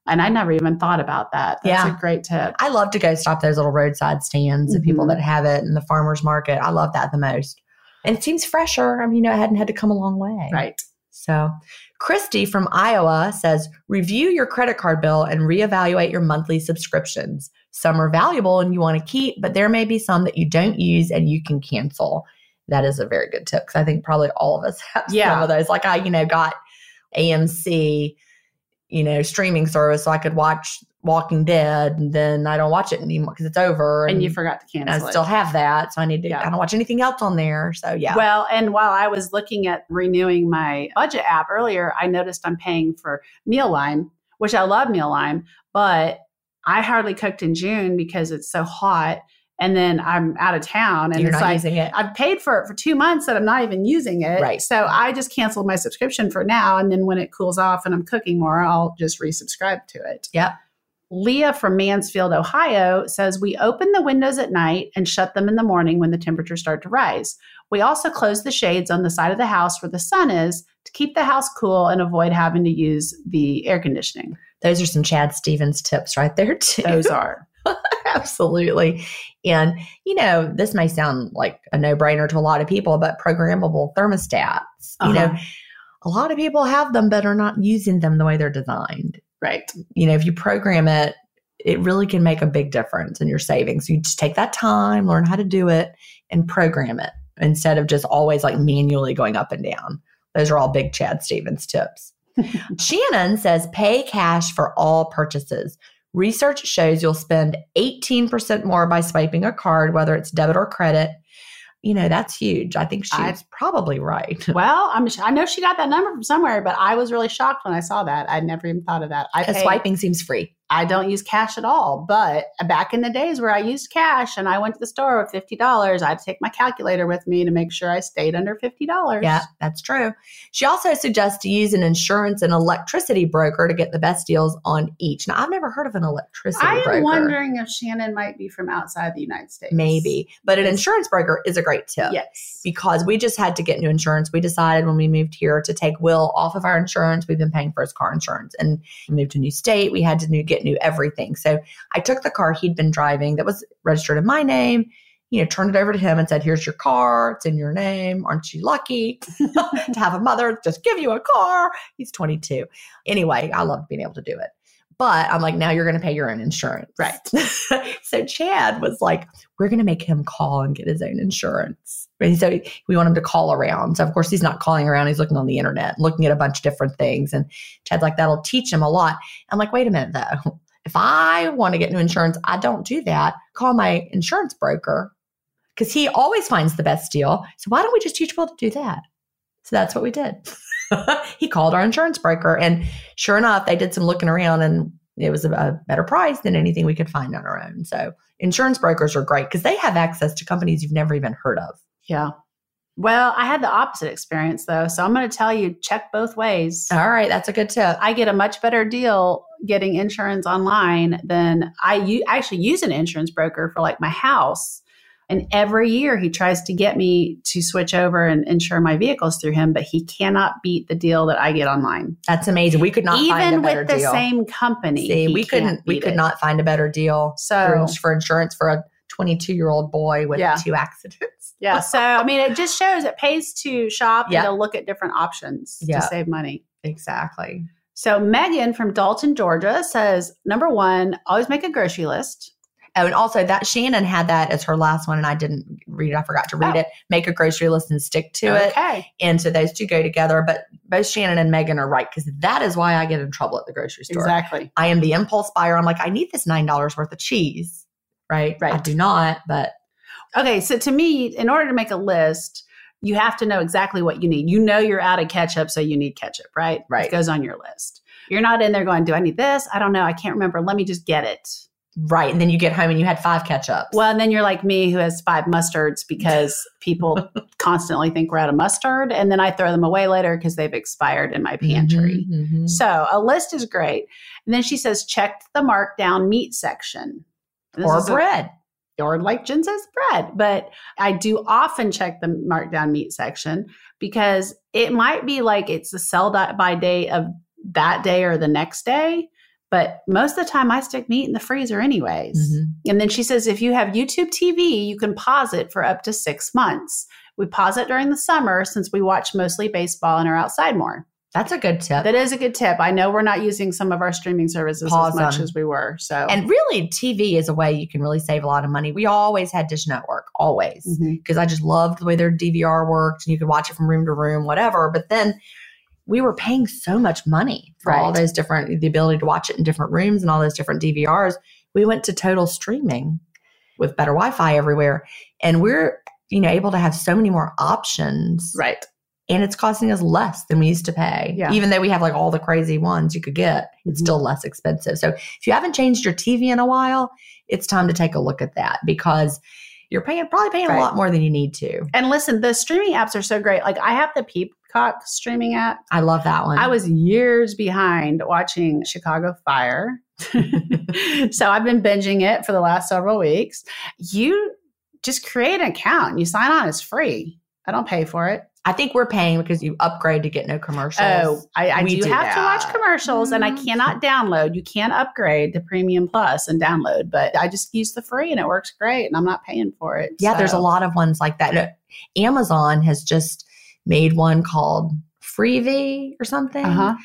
And I never even thought about that. That's Yeah. a great tip. I love to go stop those little roadside stands of people Mhm. that have it in the farmer's market. I love that the most. And it seems fresher. I mean, you know, it hadn't had to come a long way. Right. So, Christy from Iowa says review your credit card bill and reevaluate your monthly subscriptions. Some are valuable and you want to keep, but there may be some that you don't use and you can cancel. That is a very good tip because I think probably all of us (laughs) have some of those. Like I, you know, got AMC, you know, streaming service so I could watch Walking Dead and then I don't watch it anymore because it's over. And you forgot to and I cancel it. still have that. So I need to, Yeah. I don't watch anything else on there. So yeah. Well, and while I was looking at renewing my budget app earlier, I noticed I'm paying for Meal Mealime, which I love Meal Mealime, but I hardly cooked in June because it's so hot. And then I'm out of town and You're it's not like, using it. I've paid for it for two months that I'm not even using it. Right. So I just canceled my subscription for now. And then when it cools off and I'm cooking more, I'll just resubscribe to it. Yep. Leah from Mansfield, Ohio says we open the windows at night and shut them in the morning when the temperatures start to rise. We also close the shades on the side of the house where the sun is to keep the house cool and avoid having to use the air conditioning. Those are some Chad Stephens tips right there too. Those (laughs) are. Absolutely. And, you know, this may sound like a no brainer to a lot of people, but programmable thermostats, you know, Uh-huh. a lot of people have them, but are not using them the way they're designed. Right. You know, if you program it, it really can make a big difference in your savings. You just take that time, learn how to do it, and program it instead of just always like manually going up and down. Those are all big Chad Stephens tips. (laughs) Shannon says pay cash for all purchases. Research shows you'll spend 18% more by swiping a card, whether it's debit or credit. You know, that's huge. I think she's I- probably right. (laughs) Well, I'm, I know she got that number from somewhere, but I was really shocked when I saw that. I'd never even thought of that. I Because pay- swiping seems free. I don't use cash at all. But back in the days where I used cash and I went to the store with fifty dollars, I'd take my calculator with me to make sure I stayed under fifty dollars. Yeah, that's true. She also suggests to use an insurance and electricity broker to get the best deals on each. Now, I've never heard of an electricity broker. I am broker. wondering if Shannon might be from outside the United States. Maybe, but an insurance broker is a great tip. Yes. because we just had to get new insurance. We decided when we moved here to take Will off of our insurance. We've been paying for his car insurance and we moved to a new state. We had to new, get new everything. So I took the car he'd been driving that was registered in my name, you know, turned it over to him and said, Here's your car. It's in your name. Aren't you lucky (laughs) to have a mother just give you a car? He's 22. Anyway, I loved being able to do it. But I'm like, now you're going to pay your own insurance. Right. (laughs) so Chad was like, we're going to make him call and get his own insurance. And so we want him to call around. So of course he's not calling around. He's looking on the internet, looking at a bunch of different things. And Chad's like, that'll teach him a lot. I'm like, wait a minute though. (laughs) If I want to get new insurance, I don't do that. Call my insurance broker because he always finds the best deal. So why don't we just teach people to do that? So that's what we did. (laughs) he called our insurance broker, and sure enough, they did some looking around, and it was a, a better price than anything we could find on our own. So insurance brokers are great because they have access to companies you've never even heard of. Yeah. Well, I had the opposite experience though. So I'm going to tell you check both ways. All right, that's a good tip. I get a much better deal getting insurance online than I u- actually use an insurance broker for like my house. And every year he tries to get me to switch over and insure my vehicles through him, but he cannot beat the deal that I get online. That's amazing. We could not find a Even with the deal. same company. See, we couldn't. We could it. not find a better deal So for, for insurance for a 22 year old boy with Yeah. two accidents. (laughs) yeah. So I mean, it just shows it pays to shop Yeah. and to look at different options Yeah. to save money. Exactly. So Megan from Dalton, Georgia says number one, always make a grocery list. Oh, and also that Shannon had that as her last one, and I didn't read it. I forgot to read Oh. it. Make a grocery list and stick to it. Okay. And so those two go together. But both Shannon and Megan are right because that is why I get in trouble at the grocery store. Exactly. I am the impulse buyer. I'm like, I need this nine dollars worth of cheese. Right. Right. I do not, but Okay. So to me, in order to make a list, you have to know exactly what you need. You know you're out of ketchup, so you need ketchup, right? Right. It goes on your list. You're not in there going, Do I need this? I don't know. I can't remember. Let me just get it. right. And then you get home and you had five ketchups. Well, and then you're like me who has five mustards because (laughs) people constantly think we're out of mustard. And then I throw them away later because they've expired in my pantry. Mhm, mhm. So a list is great. And then she says, check the markdown meat section. This Or is a- bread. or like Gin says, bread. But I do often check the markdown meat section because it might be like it's the sell by day of that day or the next day. But most of the time, I stick meat in the freezer, anyways. Mhm. And then she says, if you have YouTube TV, you can pause it for up to six months. We pause it during the summer since we watch mostly baseball and are outside more. That's a good tip. That is a good tip. I know we're not using some of our streaming services Pause as much them. as we were. So, and really, TV is a way you can really save a lot of money. We always had Dish Network, always, mm-hmm. because I just loved the way their DVR worked and you could watch it from room to room, whatever. But then we were paying so much money for all those different, the ability to watch it in different rooms and all those different DVRs. We went to total streaming with better Wi Fi everywhere. And we're, you know, able to have so many more options. right. And it's costing us less than we used to pay. Yeah. Even though we have like all the crazy ones you could get, it's Mhm. still less expensive. So if you haven't changed your TV in a while, it's time to take a look at that because you're paying probably paying Right. a lot more than you need to. And listen, the streaming apps are so great. Like I have the Peacock streaming app. I love that one. I was years behind watching Chicago Fire. (laughs) so I've been binging it for the last several weeks. You just create an account and you sign on. It's free. I don't pay for it. I think we're paying because you upgrade to get no commercials. Oh, I, I We do do have to watch that. commercials and I Mm. cannot download. You can upgrade to Premium Plus and download, but I just use the free and it works great and I'm not paying for it. Yeah, there's a lot of ones like that. No, Amazon has just made one called Freevee or something. Uh-huh.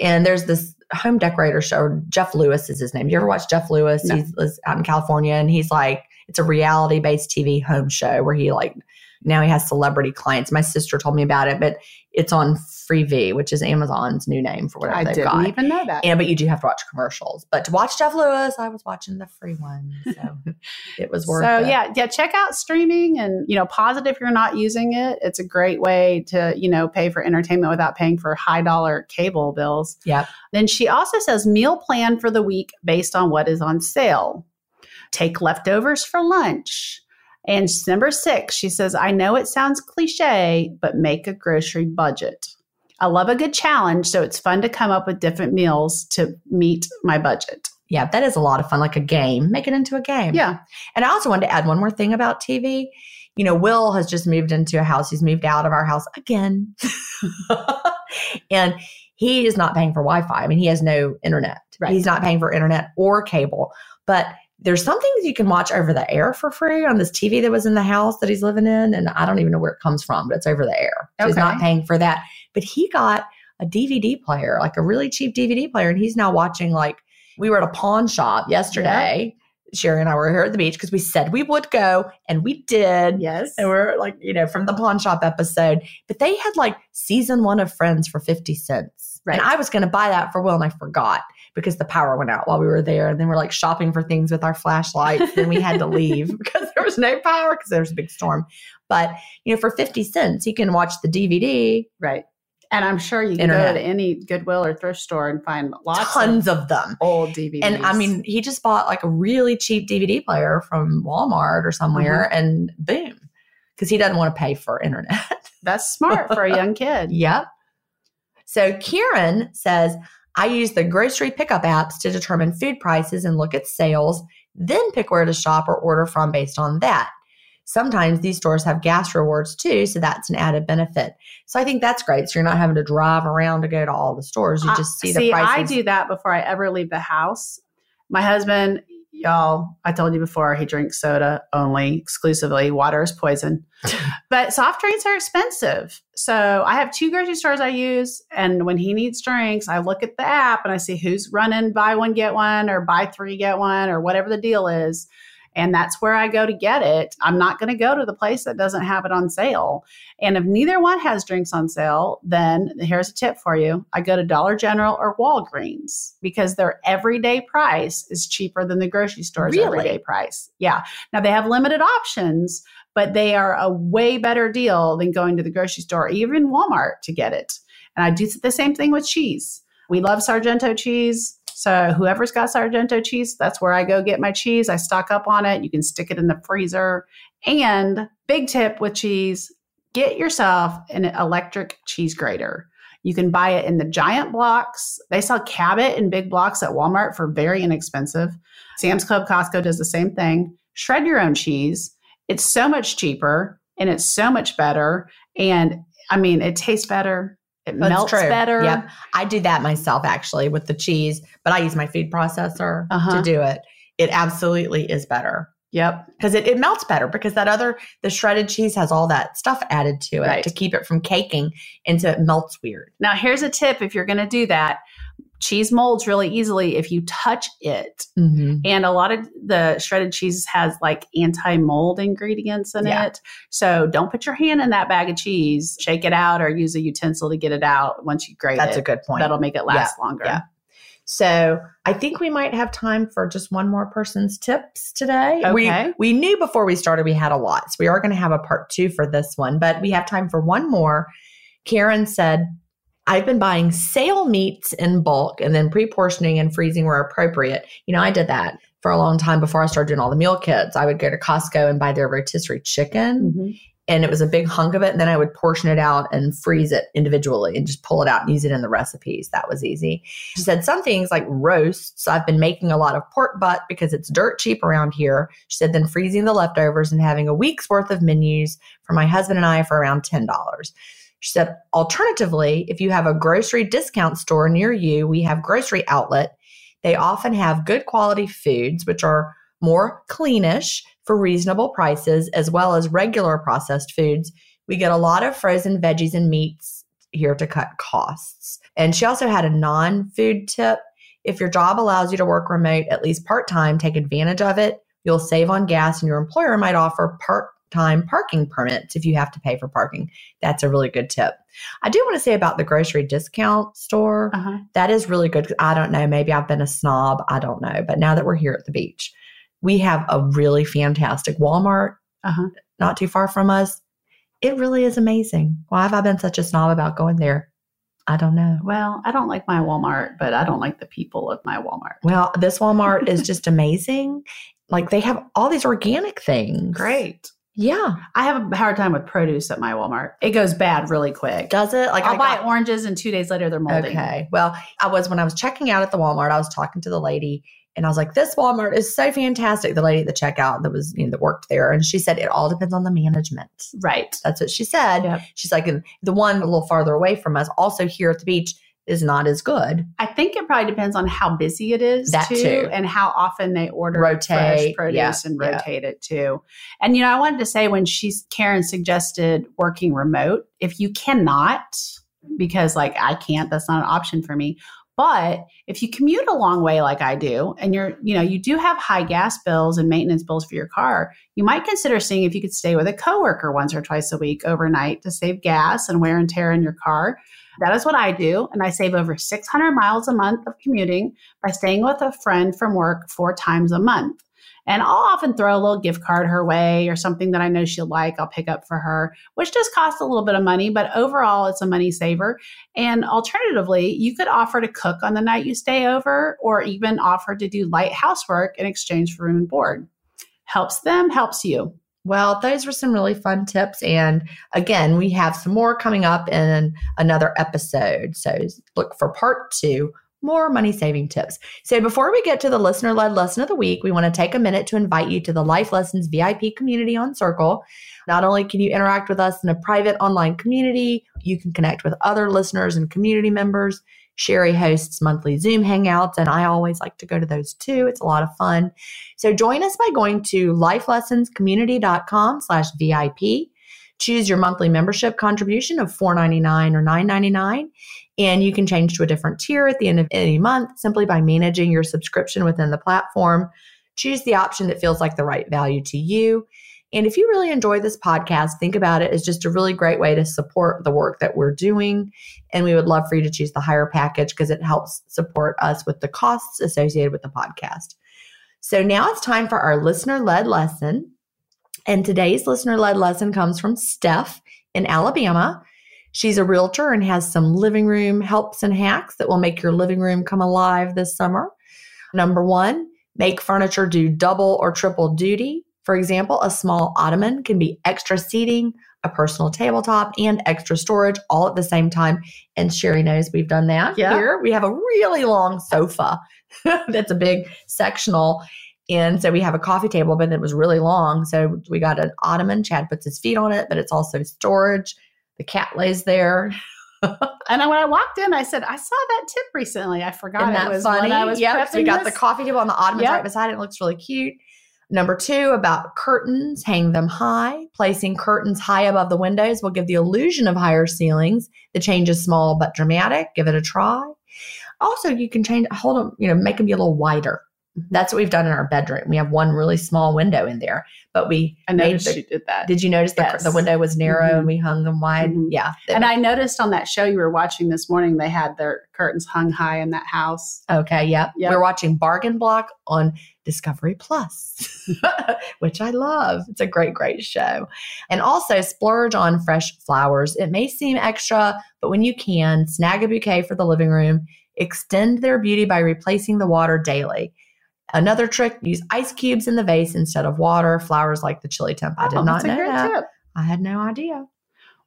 And there's this home decorator show. Jeff Lewis is his name. You ever watch Jeff Lewis? No. He lives out in California, and he's like, it's a reality based TV home show where he like now he has celebrity clients. My sister told me about it, but it's on Freevee, which is Amazon's new name for whatever I they've didn't got. even know that. and but you do have to watch commercials. But to watch Jeff Lewis, I was watching the free one, so (laughs) it was worth so it. yeah yeah check out streaming and you know pause it if you're not using it it's a great way to you know pay for entertainment without paying for high dollar cable bills Yep. then she also says meal plan for the week based on what is on sale take leftovers for lunch and number six she says i know it sounds cliche but make a grocery budget i love a good challenge so it's fun to come up with different meals to meet my budget Yeah, that is a lot of fun, like a game. Make it into a game. yeah And I also wanted to add one more thing about TV. You know, Will has just moved into a house. He's moved out of our house again. (laughs) and he is not paying for Wi Fi. I mean, he has no internet. Right. He's not paying for internet or cable. But there's some things you can watch over the air for free on this TV that was in the house that he's living in. And I don't even know where it comes from, but it's over the air. So he's not paying for that. But he got a DVD player, like a really cheap DVD player. And he's now watching, like, we were at a pawn shop yesterday Sheri and I were here at the beach because we said we would go and we did. Yes. And we're like, you know, from the pawn shop episode, but they had like season one of Friends for 50 cents. Right. And I was going to buy that for Will and I forgot because the power went out while we were there. And then we're like shopping for things with our flashlights. then we had to (laughs) leave (laughs) because there was no power because there was a big storm. But, you know, for 50 cents, you can watch the DVD, Right. And I'm sure you can Internet. go to any Goodwill or thrift store and find lots tons of of them. old DVDs. And I mean, he just bought like a really cheap DVD player from Walmart or somewhere mm-hmm. and boom, because he doesn't want to pay for internet. that's smart for a young kid. (laughs) Yep. So Kieran says, I use the grocery pickup apps to determine food prices and look at sales, then pick where to shop or order from based on that. Sometimes these stores have gas rewards too, so that's an added benefit. So I think that's great. So you're not having to drive around to go to all the stores. You just see, see the prices. I do that before I ever leave the house. My husband, y'all, I told you before, he drinks soda only, exclusively. Water is poison. (laughs) but soft drinks are expensive. So I have two grocery stores I use. And when he needs drinks, I look at the app and I see who's running buy one, get one, or buy three, get one, or whatever the deal is. And that's where I go to get it. I'm not going to go to the place that doesn't have it on sale. And if neither one has drinks on sale, then here's a tip for you. I go to Dollar General or Walgreens because their everyday price is cheaper than the grocery store's Really? everyday price. Yeah. Now they have limited options, but they are a way better deal than going to the grocery store, or even Walmart to get it. And I do the same thing with cheese. We love Sargento cheese. So whoever's got Sargento cheese, that's where I go get my cheese. I stock up on it. You can stick it in the freezer. And big tip with cheese, get yourself an electric cheese grater. You can buy it in the giant blocks. They sell Cabot in big blocks at Walmart for very inexpensive. Sam's Club, Costco does the same thing. Shred your own cheese. It's so much cheaper and it's so much better. And I mean, it tastes better. It That's melts true. better. Yep. I do that myself actually with the cheese, but I use my food processor Uh-huh. to do it. It absolutely is better Yep. because it, it melts better because that other, the shredded cheese has all that stuff added to it Right. to keep it from caking. And so it melts weird. Now, here's a tip if you're going to do that cheese molds really easily if you touch it. Mm-hmm. And a lot of the shredded cheese has like anti mold ingredients in Yeah. it. So don't put your hand in that bag of cheese. Shake it out or use a utensil to get it out once you grate That's it. a good point. That'll make it last longer. yeah. So I think we might have time for just one more person's tips today. Okay. We, we knew before we started we had a lot. So we are going to have a part two for this one, but we have time for one more. Karen said, I've been buying sale meats in bulk and then pre portioning and freezing where appropriate. You know, I did that for a long time before I started doing all the meal kits. I would go to Costco and buy their rotisserie chicken Mhm. and it was a big hunk of it. And then I would portion it out and freeze it individually and just pull it out and use it in the recipes. That was easy. She said some things like roasts. I've been making a lot of pork butt because it's dirt cheap around here. She said then freezing the leftovers and having a week's worth of menus for my husband and I for around $10. She said, alternatively, if you have a grocery discount store near you, we have grocery outlet. They often have good quality foods, which are more cleanish for reasonable prices, as well as regular processed foods. We get a lot of frozen veggies and meats here to cut costs. And she also had a non food tip. If your job allows you to work remote at least part time, take advantage of it. You'll save on gas, and your employer might offer part time parking permits if you have to pay for parking. That's a really good tip. I do want to say about the grocery discount store. Uh-huh. That is really good. I don't know. Maybe I've been a snob. I don't know. But now that we're here at the beach, we have a really fantastic Walmart Uh-huh. not too far from us. It really is amazing. Why have I been such a snob about going there? I don't know. Well, I don't like my Walmart, but I don't like the people of my Walmart. Well, this Walmart is (laughs) just amazing. Like they have all these organic things. Great. Yeah. I have a hard time with produce at my Walmart. It goes bad really quick. Does it? Like I'll I buy got- oranges and two days later they're moldy. Okay. Well, I was when I was checking out at the Walmart, I was talking to the lady and I was like, this Walmart is so fantastic. The lady at the checkout that was, you know, that worked there. And she said it all depends on the management. Right. That's what she said. Yep. She's like, and the one a little farther away from us, also here at the beach, is not as good. I think it probably depends on how busy it is That too, too. and how often they order Rotate, fresh produce yeah, and yeah. rotate it too. And you know, I wanted to say when she's Karen suggested working remote, if you cannot, because like I can't, that's not an option for me. But if you commute a long way like I do, and you're, you know, you do have high gas bills and maintenance bills for your car, you might consider seeing if you could stay with a coworker once or twice a week overnight to save gas and wear and tear in your car. That is what I do. And I save over 600 miles a month of commuting by staying with a friend from work four times a month. And I'll often throw a little gift card her way or something that I know she'll like, I'll pick up for her, which does cost a little bit of money, but overall it's a money saver. And alternatively, you could offer to cook on the night you stay over or even offer to do light housework in exchange for room and board. Helps them, helps you. Well, those were some really fun tips. And again, we have some more coming up in another episode. So look for part two more money saving tips. So, before we get to the listener led lesson of the week, we want to take a minute to invite you to the Life Lessons VIP community on Circle. Not only can you interact with us in a private online community, you can connect with other listeners and community members. Sheri hosts monthly Zoom hangouts, and I always like to go to those too. It's a lot of fun. So join us by going to lifelessonscommunity.com slash VIP. Choose your monthly membership contribution of $4.99 or $9.99 and you can change to a different tier at the end of any month simply by managing your subscription within the platform. Choose the option that feels like the right value to you. And if you really enjoy this podcast, think about it as just a really great way to support the work that we're doing. And we would love for you to choose the higher package because it helps support us with the costs associated with the podcast. So now it's time for our listener led lesson. And today's listener led lesson comes from Steph in Alabama. She's a realtor and has some living room helps and hacks that will make your living room come alive this summer. Number one, make furniture do double or triple duty. For example, a small ottoman can be extra seating, a personal tabletop, and extra storage all at the same time. And Sheri knows we've done that yeah. here. We have a really long sofa (laughs) that's a big sectional. And so we have a coffee table, but it was really long. So we got an ottoman. Chad puts his feet on it, but it's also storage. The cat lays there. (laughs) and when I walked in, I said, I saw that tip recently. I forgot Isn't that it was funny. when I was yep. So we got this. the coffee table on the ottoman yep. right beside it. It looks really cute. Number two, about curtains, hang them high. Placing curtains high above the windows will give the illusion of higher ceilings. The change is small but dramatic. Give it a try. Also, you can change, hold them, you know, make them be a little wider. That's what we've done in our bedroom. We have one really small window in there, but we I noticed the, you did that. Did you notice yes. the, the window was narrow mm-hmm. and we hung them wide? Mm-hmm. Yeah. And I noticed on that show you were watching this morning, they had their curtains hung high in that house. Okay. Yep. yep. We're watching Bargain Block on Discovery Plus, (laughs) which I love. It's a great, great show. And also splurge on fresh flowers. It may seem extra, but when you can, snag a bouquet for the living room. Extend their beauty by replacing the water daily. Another trick, use ice cubes in the vase instead of water. Flowers like the chili temp. I did oh, not know that. Tip. I had no idea.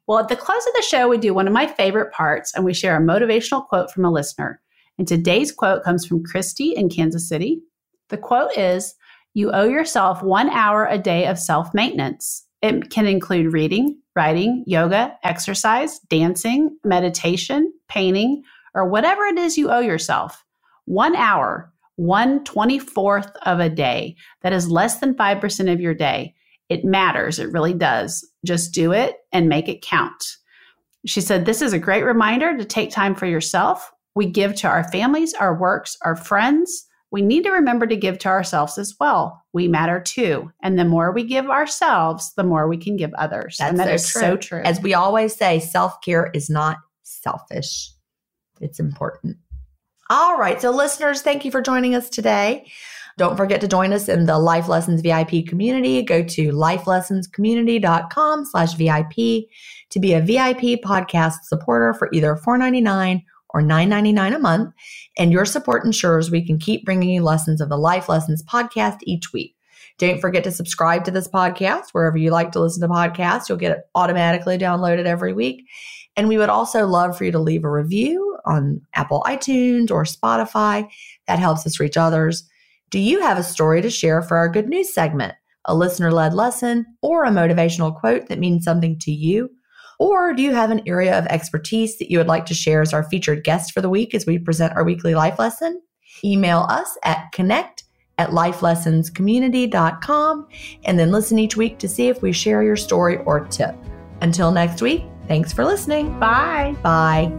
Well, at the close of the show, we do one of my favorite parts and we share a motivational quote from a listener. And today's quote comes from Christy in Kansas City. The quote is You owe yourself one hour a day of self maintenance. It can include reading, writing, yoga, exercise, dancing, meditation, painting, or whatever it is you owe yourself. One hour one 24th of a day. That is less than 5% of your day. It matters. It really does. Just do it and make it count. She said, This is a great reminder to take time for yourself. We give to our families, our works, our friends. We need to remember to give to ourselves as well. We matter too. And the more we give ourselves, the more we can give others. That's and that so is true. so true. As we always say, self care is not selfish, it's important. All right. So, listeners, thank you for joining us today. Don't forget to join us in the Life Lessons VIP community. Go to lifelessonscommunity.com slash VIP to be a VIP podcast supporter for either $4.99 or $9.99 a month. And your support ensures we can keep bringing you lessons of the Life Lessons podcast each week. Don't forget to subscribe to this podcast wherever you like to listen to podcasts. You'll get it automatically downloaded every week. And we would also love for you to leave a review on Apple iTunes or Spotify. That helps us reach others. Do you have a story to share for our good news segment, a listener led lesson, or a motivational quote that means something to you? Or do you have an area of expertise that you would like to share as our featured guest for the week as we present our weekly life lesson? Email us at connect at lifelessonscommunity.com and then listen each week to see if we share your story or tip. Until next week, thanks for listening. Bye. Bye.